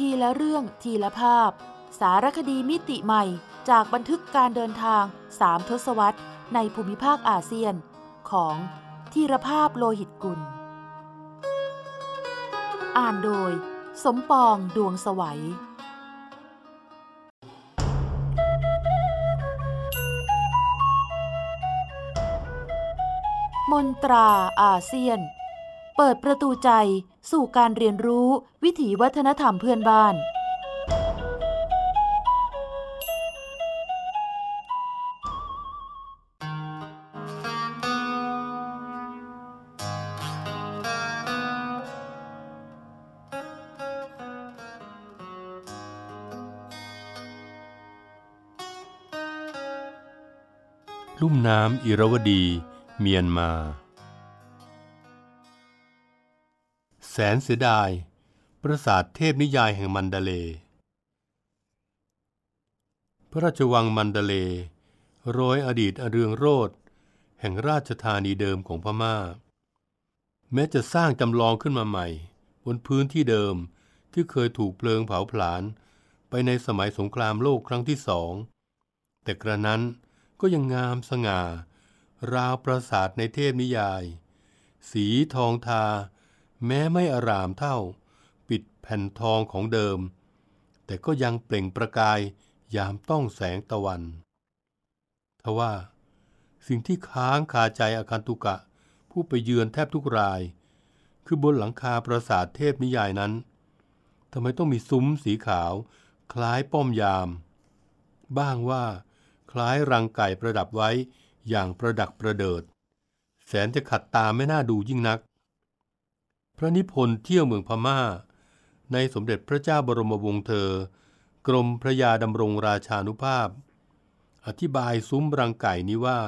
ทีละเรื่องทีละภาพ สารคดีมิติใหม่ จากบันทึกการเดินทางสามทศวรรษ ในภูมิภาคอาเซียน ของธีรภาพโลหิตกุล อ่านโดย สมปองดวงสวัยมนตราอาเซียน เปิดประตูใจ สู่การเรียนรู้วิถีวัฒนธรรมเพื่อนบ้าน ลุ่มน้ำอิรวดี เมียนมา แสนเสียดาย ปราสาทเทพนิยายแห่งมันดาเล พระราชวังมันดาเลโรยอดีตอเรืองโรดแห่งราชธานีเดิมของพม่า แม้จะสร้างจำลองขึ้นมาใหม่ บนพื้นที่เดิมที่เคยถูกเพลิงเผาผลาญไปในสมัยสงครามโลกครั้งที่สอง แต่กระนั้นก็ยังงามสง่า ราวปราสาทในเทพนิยาย สีทองทา แม้ไม่อารามเท่า ปิดแผ่นทองของเดิม แต่ก็ยังเปล่งประกายยามต้องแสงตะวัน ทว่า สิ่งที่ค้างคาใจอาคันตุกะ ผู้ไปเยือนแทบทุกราย คือบนหลังคาปราสาทเทพนิยายนั้นทำไมต้องมีซุ้มสีขาว คล้ายป้อมยาม บ้างว่า คล้ายรังไก่ประดับไว้อย่างประดักประเดิด แสนจะขัดตาไม่น่าดูยิ่งนัก พระนิพนธ์เที่ยวเมืองพม่า ในสมเด็จพระเจ้าบรมวงศ์เธอ กรมพระยาดำรงราชานุภาพ อธิบายซุ้มรังไก่นี้ว่า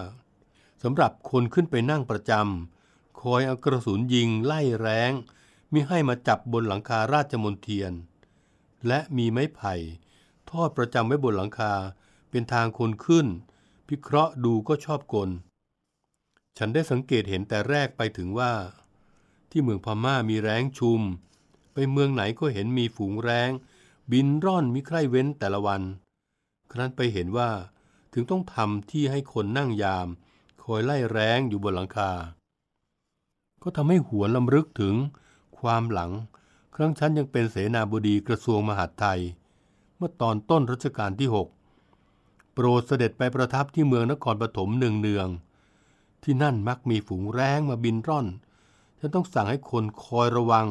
สำหรับคนขึ้นไปนั่งประจำคอยเอากระสุนยิงไล่แรงมิให้มาจับบนหลังคาราชมนเทียน และมีไม้ไผ่ ทอดประจำไว้บนหลังคาเป็นทางคนขึ้น พิเคราะห์ดูก็ชอบกล ฉันได้สังเกตเห็นแต่แรกไปถึงว่า ที่เมืองพม่ามีแรงชุม ไปเมืองไหนก็เห็นมีฝูงแรงบินร่อนมิใคร่เว้นแต่ละวัน ครั้นไปเห็นว่าถึงต้องทำที่ให้คนนั่งยาม คอยไล่แรงอยู่บนหลังคา ก็ทำให้หวนลำลึกถึงความหลัง ครั้งฉันยังเป็นเสนาบดีกระทรวงมหาดไทย เมื่อตอนต้นรัชกาลที่หกโปรดเสด็จไปประทับที่เมืองนครปฐมเนืองที่นั่นมักมีฝูงแรงมาบินร่อน ฉันต้องสั่งให้คนคอยระวัง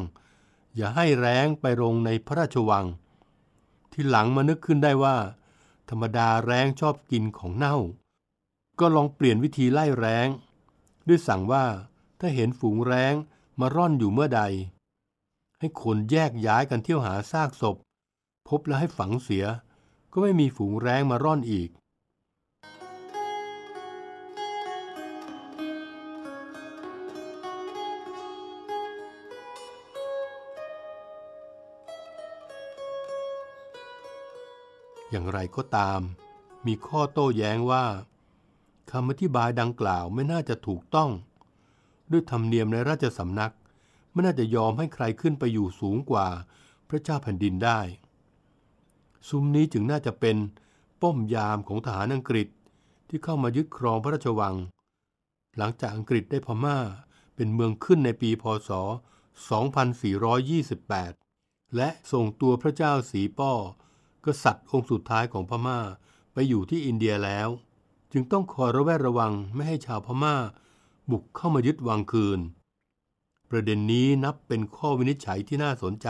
อย่าให้แร้งไปลงในพระราชวัง ที่หลังมานึกขึ้นได้ว่า ธรรมดาแร้งชอบกินของเน่า ก็ลองเปลี่ยนวิธีไล่แร้ง ด้วยสั่งว่าถ้าเห็นฝูงแร้งมาร่อนอยู่เมื่อใด ให้คนแยกย้ายกันเที่ยวหาซากศพ พบแล้วให้ฝังเสีย ก็ไม่มีฝูงแร้งมาร่อนอีก อย่างไรก็ตาม มีข้อโต้แย้งว่าคำอธิบายดังกล่าวไม่น่าจะถูกต้อง ด้วยธรรมเนียมในราชสำนัก ไม่น่าจะยอมให้ใครขึ้นไปอยู่สูงกว่าพระเจ้าแผ่นดินได้ ซุ้มนี้จึงน่าจะเป็นป้อมยามของทหารอังกฤษที่เข้ามายึดครองพระราชวัง หลังจากอังกฤษได้พม่าเป็นเมืองขึ้นในปีพศ 2428 และส่งตัวพระเจ้าสีป้อ กษัตริย์องค์สุดท้ายของพม่าไปอยู่ที่อินเดียแล้ว จึงต้องคอยระแวดระวังไม่ให้ชาวพม่า บุกเข้ามายึดวังคืน ประเด็นนี้นับเป็นข้อวินิจฉัยที่น่าสนใจ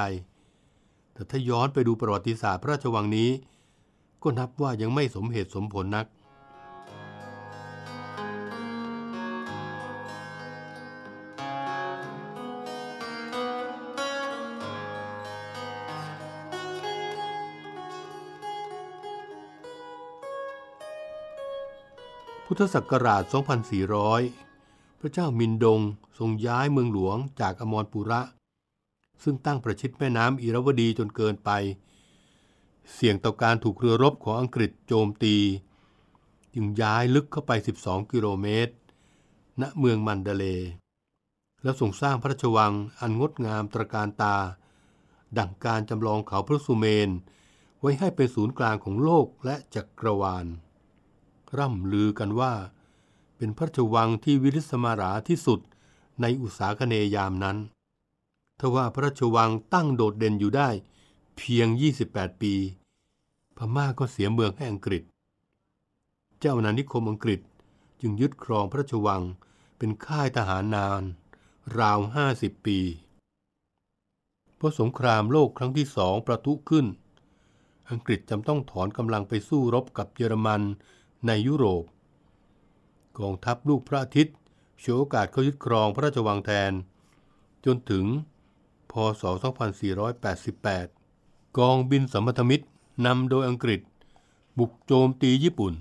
แต่ถ้าย้อนไปดูประวัติศาสตร์พระราชวังนี้ ก็นับว่ายังไม่สมเหตุสมผลนัก พุทธศักราช 2400 พระเจ้ามินดงทรงย้ายเมืองหลวงจากอมรปุระ ซึ่งตั้งประชิดแม่น้ำอิรวดีจนเกินไป เสี่ยงต่อการถูกเรือรบของอังกฤษโจมตี จึงย้ายลึกเข้าไป 12 กิโลเมตร ณ เมืองมันเดเล แล้วส่งสร้างพระราชวังอันงดงามตระการตา ดังการจำลองเขาพระสุเมน ไว้ให้เป็นศูนย์กลางของโลกและจักรวาล ร่ำลือกันว่า เป็นพระราชวังที่วิริสมาราที่สุดในอุตสาคเนยามนั้นทว่าพระราชวังตั้งโดดเด่นอยู่ได้เพียง 28 ปี พม่าก็เสียเมืองให้อังกฤษ เจ้าอานิคมอังกฤษจึงยึดครองพระราชวังเป็นค่ายทหารนาน ราว 50 ปีเพราะสงครามโลกครั้งที่สองประทุขึ้น อังกฤษจำต้องถอนกำลังไปสู้รบกับเยอรมัน ในยุโรป กองทัพลูกพระอาทิตย์ฉวยโอกาสเข้ายึดครองพระราชวังแทน จนถึง พศ 2488 กองบินสัมพันธมิตรนำโดยอังกฤษ บุกโจมตีญี่ปุ่น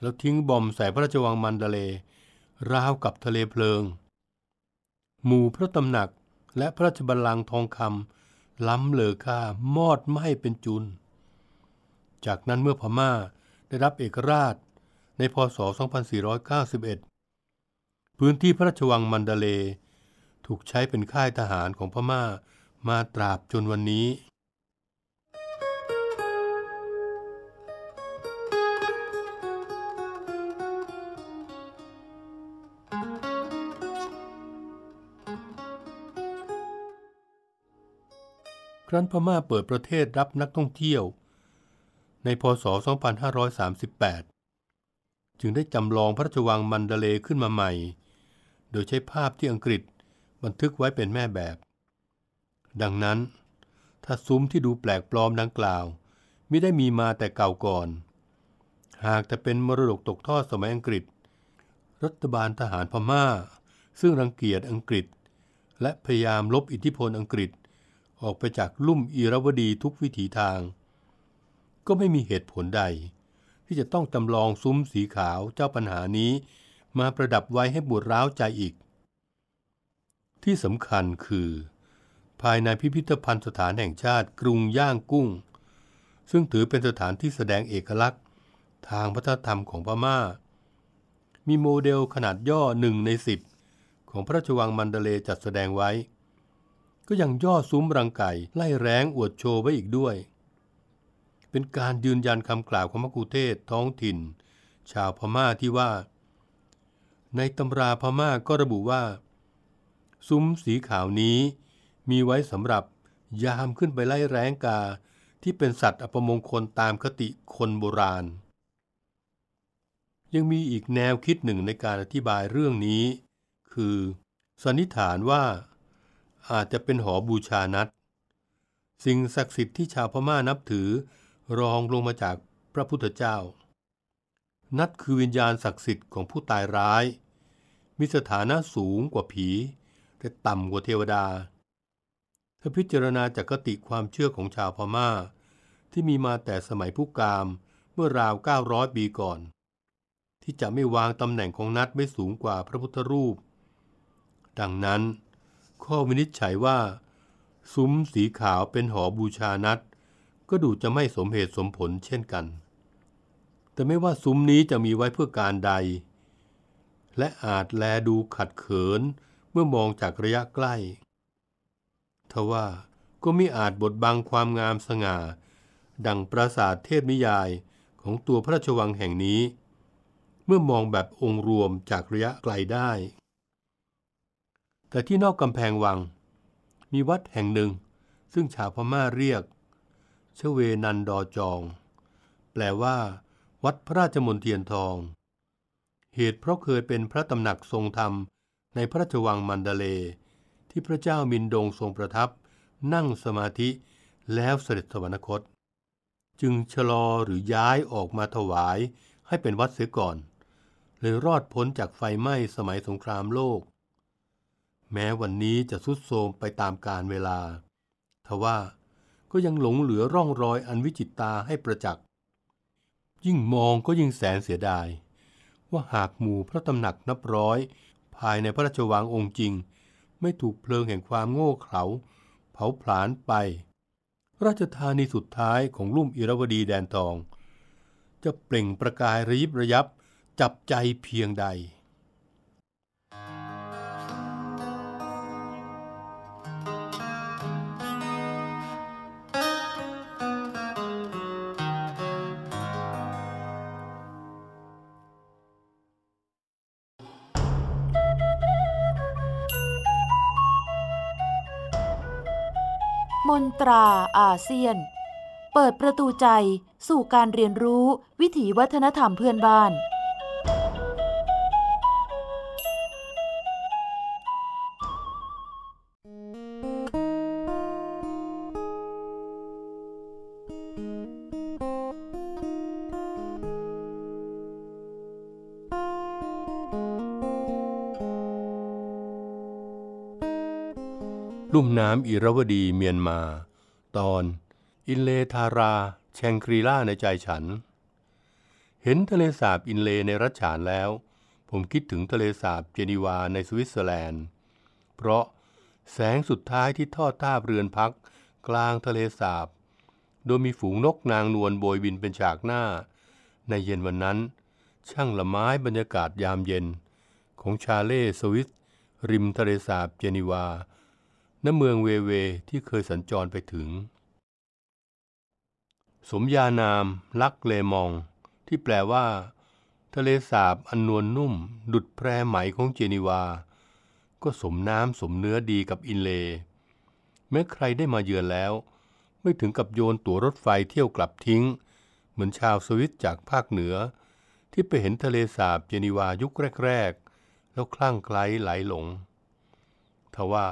แล้วทิ้งบอมใส่พระราชวังมันดาเล ราวกับทะเลเพลิง หมู่พระตำหนักและพระราชบัลลังก์ทองคำล้ำเลอค่ามอดไหม้เป็นจุน จากนั้นเมื่อพม่า ได้รับเอกราชในพศ 2491 พื้นที่พระราชวังมันดาเล ถูกใช้เป็นค่ายทหารของพม่ามาตราบจนวันนี้ ครั้นพม่าเปิดประเทศรับนักท่องเที่ยว ในพศ 2538 จึงได้จำลองพระราชวังมันเดเลขึ้นมาใหม่ โดยใช้ภาพที่อังกฤษบันทึกไว้เป็นแม่แบบ ดังนั้น ถ้าซุ้มที่ดูแปลกปลอมดังกล่าวไม่ได้มีมาแต่เก่าก่อน หากแต่เป็นมรดกตกทอดสมัยอังกฤษ รัฐบาลทหารพม่า ซึ่งรังเกียจอังกฤษ และพยายามลบอิทธิพลอังกฤษออกไปจากลุ่มอีรวดีทุกวิถีทาง ก็ไม่มีเหตุผลใด ที่จะต้องจำลองซุ้มสีขาวเจ้าปัญหานี้ มาประดับไว้ให้บุตรร้าวใจอีก ที่สำคัญคือ ภายในพิพิธภัณฑ์สถานแห่งชาติกรุงย่างกุ้ง ซึ่งถือเป็นสถานที่แสดงเอกลักษณ์ ทางวัฒนธรรมของพม่า มีโมเดลขนาดย่อหนึ่งในสิบของพระราชวังมันเดเลจัดแสดงไว้ ก็ยังย่อซุ้มรังไก่ไล่แรงอวดโชว์ไว้อีกด้วย เป็นการยืนยันคำกล่าวของมกุเทศท้องถิ่น ชาวพม่าที่ว่า ในตำราพม่าก็ระบุว่า ซุ้มสีขาวนี้ มีไว้สำหรับยามขึ้นไปไล่แร้งกาที่เป็นสัตว์อัปมงคลตามคติคนโบราณ ยังมีอีกแนวคิดหนึ่งในการอธิบายเรื่องนี้ คือสันนิษฐานว่า อาจจะเป็นหอบูชานัดสิ่งศักดิ์สิทธิ์ที่ชาวพม่านับถือ รองลงมาจากพระพุทธเจ้า นัดคือวิญญาณศักดิ์สิทธิ์ของผู้ตายร้าย มีสถานะสูงกว่าผี แต่ต่ำกว่าเทวดา ถ้าพิจารณาจากกติความเชื่อของชาวพม่า ที่มีมาแต่สมัยผู้กามเมื่อราว 900 ปีก่อน ที่จะไม่วางตำแหน่งของนัดไม่สูงกว่าพระพุทธรูป ดังนั้น ข้อวินิจฉัยว่า ซุ้มสีขาวเป็นหอบูชานัด ก็ดูจะไม่สมเหตุสมผลเช่นกัน แต่ไม่ว่าซุ้มนี้จะมีไว้เพื่อการใด และอาจแลดูขัดเขินเมื่อมองจากระยะใกล้ ทว่าก็มิอาจบดบังความงามสง่า ดังปราสาทเทพนิยายของตัวพระราชวังแห่งนี้ เมื่อมองแบบองค์รวมจากระยะไกลได้ แต่ที่นอกกำแพงวัง มีวัดแห่งหนึ่งซึ่งชาวพม่าเรียก ชเวนันดอจอง แปลว่า วัดพระราชมนเทียนทอง เหตุเพราะเคยเป็นพระตำหนักทรงธรรม ในพระราชวังมันดาเล ที่พระเจ้ามินดงทรงประทับ นั่งสมาธิแล้วเสด็จสวรรคต จึงชะลอหรือย้ายออกมาถวายให้เป็นวัดเสียก่อน เลยรอดพ้นจากไฟไหม้สมัยสงครามโลก แม้วันนี้จะสุดโทรมไปตามกาลเวลาทว่า ก็ยังหลงเหลือร่องรอยอันวิจิตตาให้ประจักษ์ยิ่งมองก็ยิ่งแสนเสียดาย ว่าหากหมู่พระตำหนักนับร้อย ภายในพระราชวังองค์จริง ไม่ถูกเพลิงแห่งความโง่เขลาเผาผลาญไป ราชธานีสุดท้ายของลุ่มอิรวดีแดนทอง จะเปล่งประกายระยิบระยับจับใจเพียงใด มนตราอาเซียน เปิดประตูใจสู่การเรียนรู้วิถีวัฒนธรรมเพื่อนบ้าน ลุ่มน้ำอิรวดีเมียนมา ตอนอินเลธาราแชงกรีล่าในใจฉัน เห็นทะเลสาบอินเลในรัฐฉานแล้ว ผมคิดถึงทะเลสาบเจนีวาในสวิตเซอร์แลนด์ เพราะแสงสุดท้ายที่ทอดทาเรือนพักกลางทะเลสาบ โดยมีฝูงนกนางนวลโบยบินเป็นฉากหน้า ในเย็นวันนั้น ช่างละไม้บรรยากาศยามเย็น ของชาเล่สวิสริมทะเลสาบเจนีวา ณเมืองเวเวที่เคยสัญจรไปถึง สมญานาม ลักเลมอง ที่แปลว่า ทะเลสาบอันนวลนุ่ม ดุดแพรไหมของเจนีวา ก็สมน้ำสมเนื้อดีกับอินเล แม้ใครได้มาเยือนแล้ว ไม่ถึงกับโยนตั๋วรถไฟเที่ยวกลับทิ้ง เหมือนชาวสวิตจากภาคเหนือ ที่ไปเห็นทะเลสาบเจนีวายุคแรก ๆ แล้วคลั่งไคล้ไหลหลงทว่า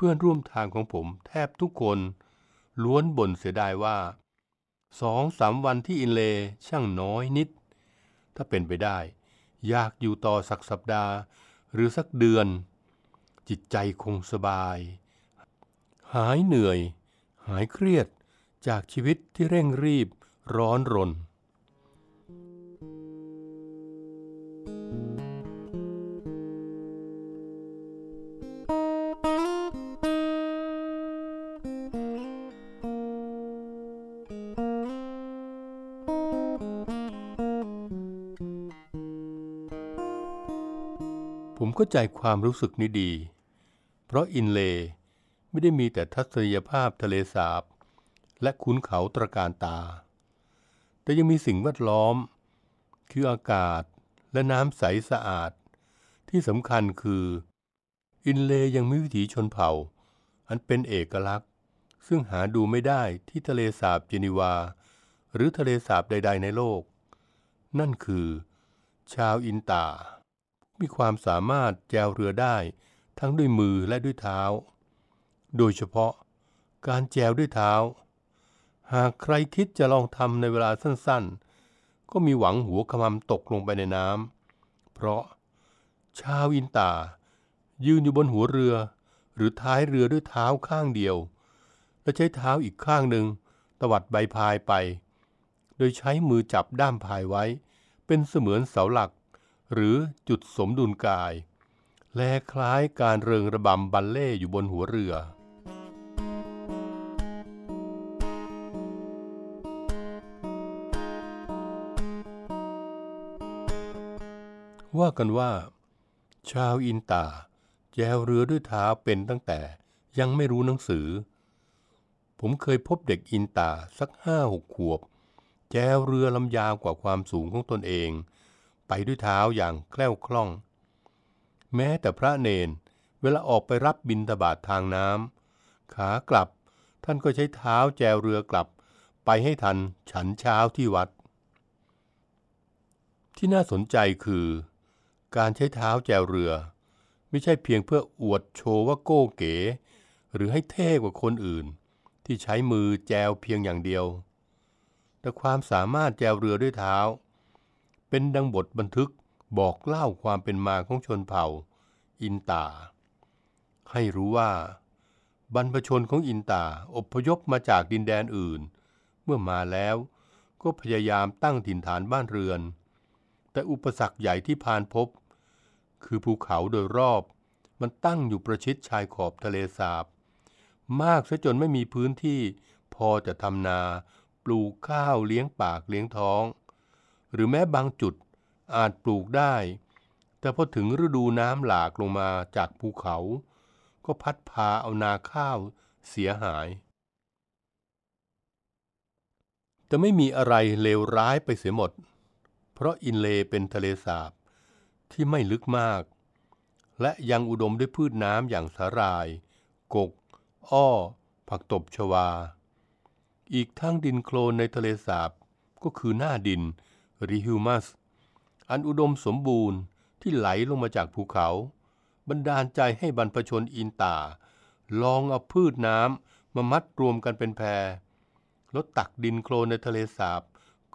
เพื่อนร่วมทางของผมแทบทุกคน ล้วนบ่นเสียดายว่าสองสามวันที่อินเลช่างน้อยนิด ถ้าเป็นไปได้ อยากอยู่ต่อสักสัปดาห์ หรือสักเดือน จิตใจคงสบาย หายเหนื่อย หายเครียดจากชีวิตที่เร่งรีบร้อนรน ผมก็ใจความรู้สึกนี้ดี เพราะอินเลไม่ได้มีแต่ทัศนียภาพทะเลสาบ และขุนเขาตระการตา แต่ยังมีสิ่งแวดล้อม คืออากาศและน้ำใสสะอาด ที่สำคัญคือ อินเลยังมีวิถีชนเผ่า อันเป็นเอกลักษณ์ ซึ่งหาดูไม่ได้ที่ทะเลสาบเจนีวา หรือทะเลสาบใด ๆ ในโลก นั่นคือ ชาวอินตา มีความสามารถแจวเรือได้ ทั้งด้วยมือและด้วยเท้า โดยเฉพาะการแจวด้วยเท้า หากใครคิดจะลองทำในเวลาสั้นๆ ก็มีหวังหัวขมำตกลงไปในน้ำเพราะชาวอินตา ยืนอยู่บนหัวเรือ หรือท้ายเรือด้วยเท้าข้างเดียว และใช้เท้าอีกข้างหนึ่งตวัดใบพายไป โดยใช้มือจับด้ามพายไว้ เป็นเสมือนเสาหลัก หรือจุดสมดุลกาย แลคล้ายการเริงระบำบัลเล่อยู่บนหัวเรือ ว่ากันว่า ชาวอินตา แจวเรือด้วยเท้าเป็นตั้งแต่ยังไม่รู้หนังสือ ผมเคยพบเด็กอินตาสักห้าหกขวบ แจวเรือลำยาวกว่าความสูงของตนเอง ไปด้วยเท้าอย่างแคล่วคล่อง แม้แต่พระเนน เวลาออกไปรับบินทบาททางน้ำขากลับ ท่านก็ใช้เท้าแจวเรือกลับ ไปให้ทันฉันเช้าที่วัด ที่น่าสนใจคือ การใช้เท้าแจวเรือ ไม่ใช่เพียงเพื่ออวดโชว์ว่าโก้เก๋ หรือให้เท่กว่าคนอื่น ที่ใช้มือแจวเพียงอย่างเดียว แต่ความสามารถแจวเรือด้วยเท้า เป็นดังบทบันทึกบอกเล่าความเป็นมาของชนเผ่าอินตา ให้รู้ว่า บรรพชนของอินตาอพยพมาจากดินแดนอื่น เมื่อมาแล้วก็พยายามตั้งถิ่นฐานบ้านเรือน แต่อุปสรรคใหญ่ที่ผ่านพบ คือภูเขาโดยรอบ มันตั้งอยู่ประชิดชายขอบทะเลสาบ มากซะจนไม่มีพื้นที่พอจะทำนา ปลูกข้าวเลี้ยงปากเลี้ยงท้อง หรือแม้บางจุดอาจปลูกได้ แต่พอถึงฤดูน้ำหลากลงมาจากภูเขา ก็พัดพาเอานาข้าวเสียหายแต่ไม่มีอะไรเลวร้ายไปเสียหมด เพราะอินเลเป็นทะเลสาบที่ไม่ลึกมาก และยังอุดมด้วยพืชน้ำอย่างสาหร่าย กก อ้อ ผักตบชวา อีกทั้งดินโคลนในทะเลสาบก็คือหน้าดิน ริฮิวมัสอันอุดมสมบูรณ์ที่ไหลลงมาจากภูเขาบันดาลใจให้บรรพชนอินตา ลองเอาพืชน้ำมามัดรวมกันเป็นแพรแล้วตักดินโคลนในทะเลสาบ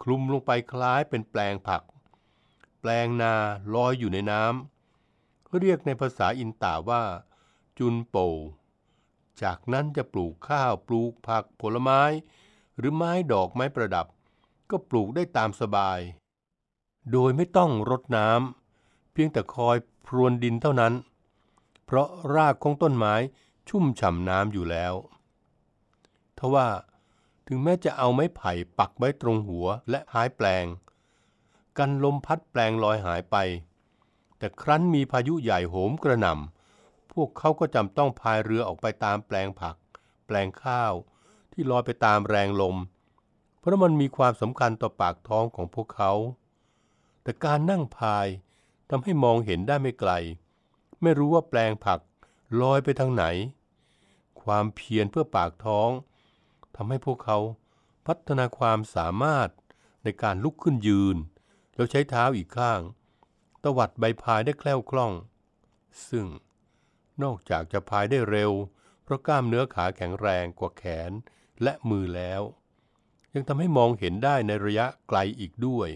คลุมลงไปคล้ายเป็นแปลงผัก แปลงนาลอยอยู่ในน้ำเรียกในภาษาอินตาว่า จุนโป จากนั้นจะปลูกข้าวปลูกผักผลไม้ หรือไม้ดอกไม้ประดับ ก็ปลูกได้ตามสบาย โดยไม่ต้องรดน้ำเพียงแต่คอยพรวนดินเท่านั้น เพราะรากของต้นไม้ชุ่มฉ่ำน้ำอยู่แล้วทว่าถึงแม้จะเอาไม้ไผ่ปักไว้ตรงหัวและหายแปลง กันลมพัดแปลงลอยหายไป แต่ครั้นมีพายุใหญ่โหมกระหน่ำพวกเขาก็จำต้องพายเรือออกไปตามแปลงผัก แปลงข้าวที่ลอยไปตามแรงลม เพราะมันมีความสำคัญต่อปากท้องของพวกเขา แต่การนั่งพายทำให้มองเห็นได้ไม่ไกล ไม่รู้ว่าแปลงผักลอยไปทางไหน ความเพียรเพื่อปากท้องทำให้พวกเขาพัฒนาความสามารถในการลุกขึ้นยืน แล้วใช้เท้าอีกข้าง ตวัดใบพายได้แคล่วคล่อง ซึ่งนอกจากจะพายได้เร็ว เพราะกล้ามเนื้อขาแข็งแรงกว่าแขนและมือแล้ว ยังทำให้มองเห็นได้ในระยะไกลอีกด้วย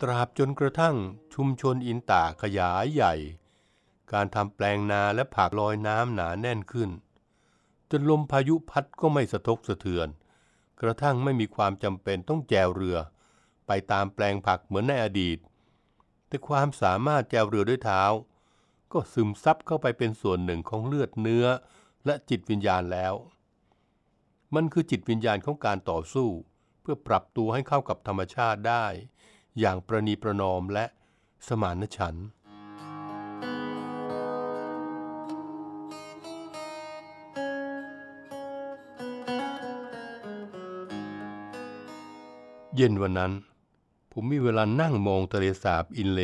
ตราบจนกระทั่งชุมชนอินตาขยายใหญ่ การทำแปลงนาและผักลอยน้ำหนาแน่นขึ้น จนลมพายุพัดก็ไม่สะทกสะเทือน กระทั่งไม่มีความจำเป็นต้องแจวเรือ ไปตามแปลงผักเหมือนในอดีต แต่ความสามารถแจวเรือด้วยเท้า ก็ซึมซับเข้าไปเป็นส่วนหนึ่งของเลือดเนื้อและจิตวิญญาณแล้ว มันคือจิตวิญญาณของการต่อสู้ เพื่อปรับตัวให้เข้ากับธรรมชาติได้ อย่างประนีประนอมและสมานฉันท์เย็นวันนั้น ผมมีเวลานั่งมองทะเลสาบอินเล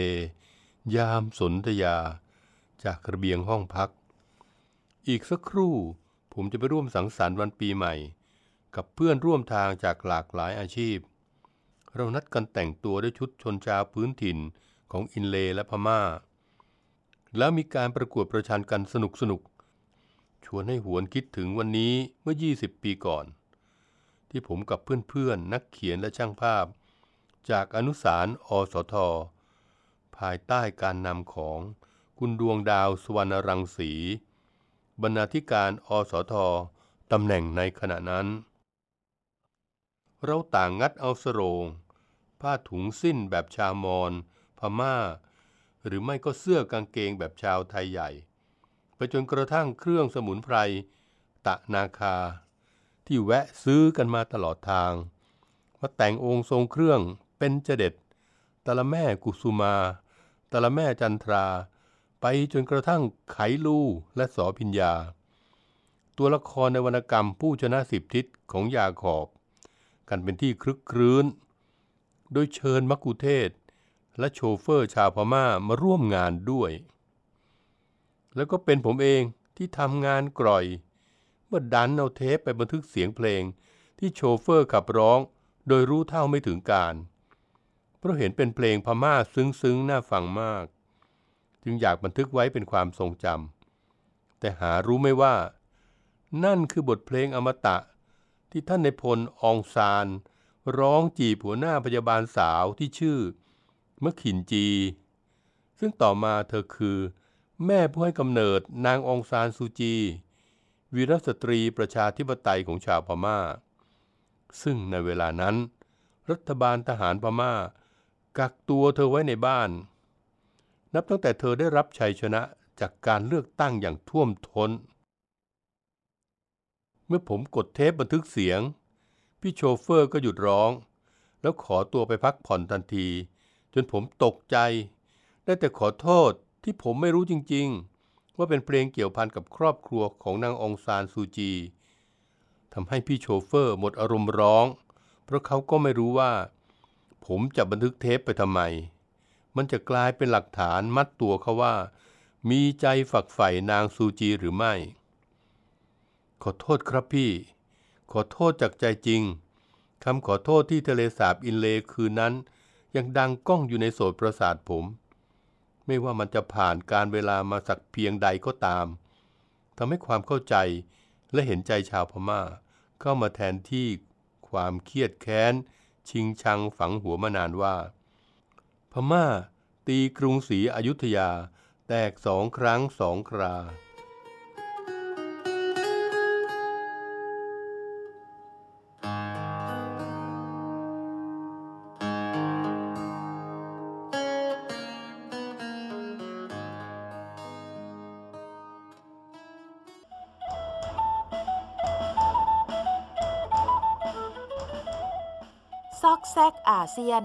ยามสนธยา จากระเบียงห้องพัก อีกสักครู่ผมจะไปร่วมสังสรรค์วันปีใหม่ กับเพื่อนร่วมทางจากหลากหลายอาชีพ เรานัดกันแต่งตัวด้วยชุดชนชาวพื้นถิ่นของอินเลและพม่า แล้วมีการประกวดประชันกันสนุกสนุกๆชวนให้หวนคิดถึงวันนี้เมื่อ 20 ปีก่อน ที่ผมกับเพื่อนๆนักเขียนและช่างภาพ จากอนุสารอสท ภายใต้การนำของคุณดวงดาวสวรรณรังสี บรรณาธิการอสท ตำแหน่งในขณะนั้น เราต่างงัดเอาสโรง ผ้าถุงสิ้นแบบชาวมอญพม่า หรือไม่ก็เสื้อกางเกงแบบชาวไทยใหญ่ ไปจนกระทั่งเครื่องสมุนไพร ตะนาคา ที่แวะซื้อกันมาตลอดทางมาแต่งองค์ทรงเครื่อง เป็นเจเด็ดตะละแม่กุสุมาตะละแม่จันทรา ไปจนกระทั่งไขลูและสอพิญญา ตัวละครในวรรณกรรมผู้ชนะสิบทิศของยาขอบ กันเป็นที่คลึกครื้น โดยเชิญมักคุเทศ และโชเฟอร์ชาวพม่ามาร่วมงานด้วย แล้วก็เป็นผมเองที่ทำงานกร่อย เมื่อดันเอาเทปไปบันทึกเสียงเพลงที่โชเฟอร์ขับร้อง โดยรู้เท่าไม่ถึงการ เพราะเห็นเป็นเพลงพม่าซึ้งๆ น่าฟังมาก จึงอยากบันทึกไว้เป็นความทรงจำแต่หารู้ไม่ว่า นั่นคือบทเพลงอมตะ ที่ท่านในพลอองซาน ร้องจีบหัวหน้าพยาบาลสาวที่ชื่อมะขินจี ซึ่งต่อมาเธอคือ แม่ผู้ให้กำเนิดนางองซานซูจี วีรสตรีประชาธิปไตยของชาวพม่า ซึ่งในเวลานั้น รัฐบาลทหารพม่า กักตัวเธอไว้ในบ้าน นับตั้งแต่เธอได้รับชัยชนะจากการเลือกตั้งอย่างท่วมท้น เมื่อผมกดเทปบันทึกเสียง พี่โชเฟอร์ก็หยุดร้อง แล้วขอตัวไปพักผ่อนทันที จนผมตกใจ ได้แต่ขอโทษที่ผมไม่รู้จริง ๆ ว่าเป็นเพลงเกี่ยวพันกับครอบครัวของนางองซานซูจีทำให้พี่โชเฟอร์หมดอารมณ์ร้อง เพราะเขาก็ไม่รู้ว่า ผมจะบันทึกเทปไปทำไม มันจะกลายเป็นหลักฐานมัดตัวเขาว่า มีใจฝักใฝ่นางซูจีหรือไม่ ขอโทษครับพี่ ขอโทษจากใจจริงคำขอโทษที่ทะเลสาบอินเลคืนนั้น ยังดังก้องอยู่ในโสตประสาทผม ไม่ว่ามันจะผ่านการเวลามาสักเพียงใดก็ตามทำให้ความเข้าใจและเห็นใจชาวพม่า เข้ามาแทนที่ความเครียดแค้น ชิงชังฝังหัวมานานว่า พม่าตีกรุงศรีอยุธยาแตกสองครั้งสองครา ซียน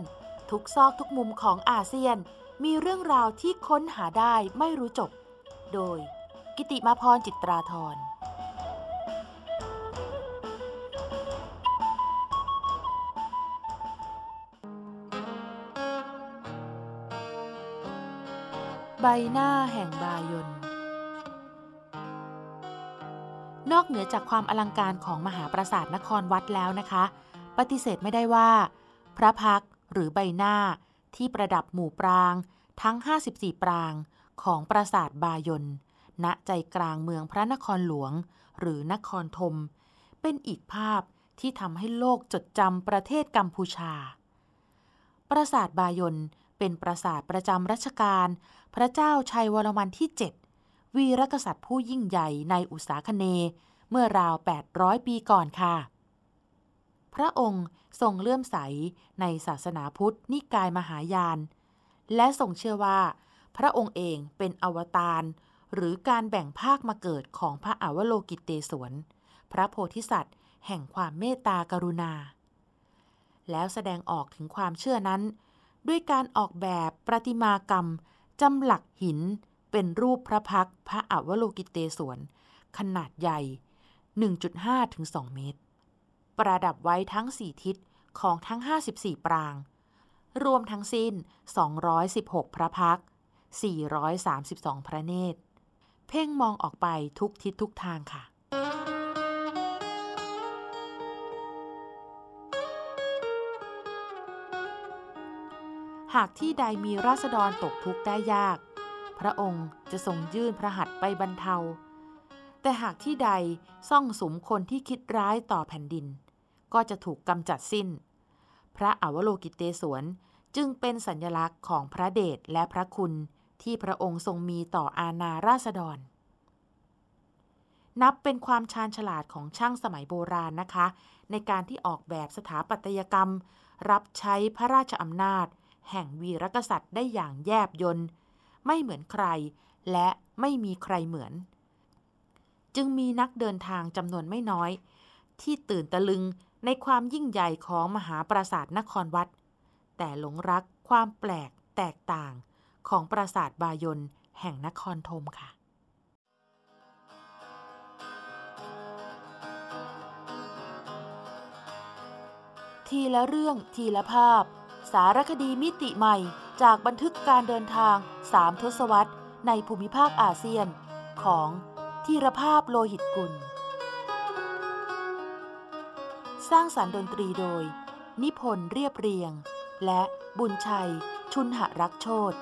ทุกซอกทุกมุมของอาเซียนมีเรื่องราวที่ค้นหาได้ไม่รู้จบ โดย กิติมาพรจิตราธรใบหน้าแห่งบายน นอกเหนือจากความอลังการของมหาปราสาทนครวัดแล้วนะคะ ปฏิเสธไม่ได้ว่า พระพักหรือใบหน้าที่ประดับหมู่ปราง ทั้ง 54 ปรางของปราสาทบายนณใจกลางเมืองพระนครหลวง หรือนครธมเป็นอีกภาพที่ทำให้โลกจดจำประเทศกัมพูชา ปราสาทบายนเป็นปราสาทประจำรัชกาลพระเจ้าชัยวรมันที่ 7 วีรกษัตริย์ผู้ยิ่งใหญ่ในอุตสาคเน เมื่อราว 800 ปีก่อนค่ะ พระองค์ทรงเลื่อมใสในศาสนาพุทธนิกายมหายาน และทรงเชื่อว่า พระองค์เองเป็นอวตารหรือการแบ่งภาคมาเกิดของพระอวโลกิเตศวรพระโพธิสัตว์ แห่งความเมตตากรุณา แล้วแสดงออกถึงความเชื่อนั้น ด้วยการออกแบบประติมากรรมจำหลักหินเป็นรูปพระพักพระอวโลกิเตศวรขนาดใหญ่ 1.5ถึง2เมตร ประดับไว้ทั้ง 4 ทิศของทั้ง 54 ปราง รวมทั้งสิ้น 216 พระพักตร์432 พระเนตร เพ่งมองออกไปทุกทิศทุกทางค่ะ หากที่ใดมีราษฎรตกทุกข์ได้ยาก พระองค์จะทรงยื่นพระหัตถ์ไปบรรเทาแต่หากที่ใดซ่องสมคนที่คิดร้ายต่อแผ่นดิน ก็จะถูกกำจัดสิ้น พระอวโลกิเตศวรจึงเป็นสัญลักษณ์ของพระเดชและพระคุณที่พระองค์ทรงมีต่ออาณาราษฎร นับเป็นความชาญฉลาดของช่างสมัยโบราณนะคะ ในการที่ออกแบบสถาปัตยกรรม รับใช้พระราชอำนาจ แห่งวีรกษัตริย์ได้อย่างแยบยลไม่เหมือนใคร และไม่มีใครเหมือน จึงมีนักเดินทางจำนวนไม่น้อย ที่ตื่นตะลึง ในความยิ่งใหญ่ของมหาปราสาทนครวัด แต่หลงรักความแปลกแตกต่างของปราสาทบายนแห่งนครธมค่ะ ทีละเรื่องทีละภาพ สารคดีมิติใหม่จากบันทึกการเดินทางสามทศวรรษในภูมิภาคอาเซียนของธีรภาพโลหิตกุล สร้างสารรค์ดนตรีโดย นิพนธ์เรียบเรียง และบุญชัย ชุนหรักโชต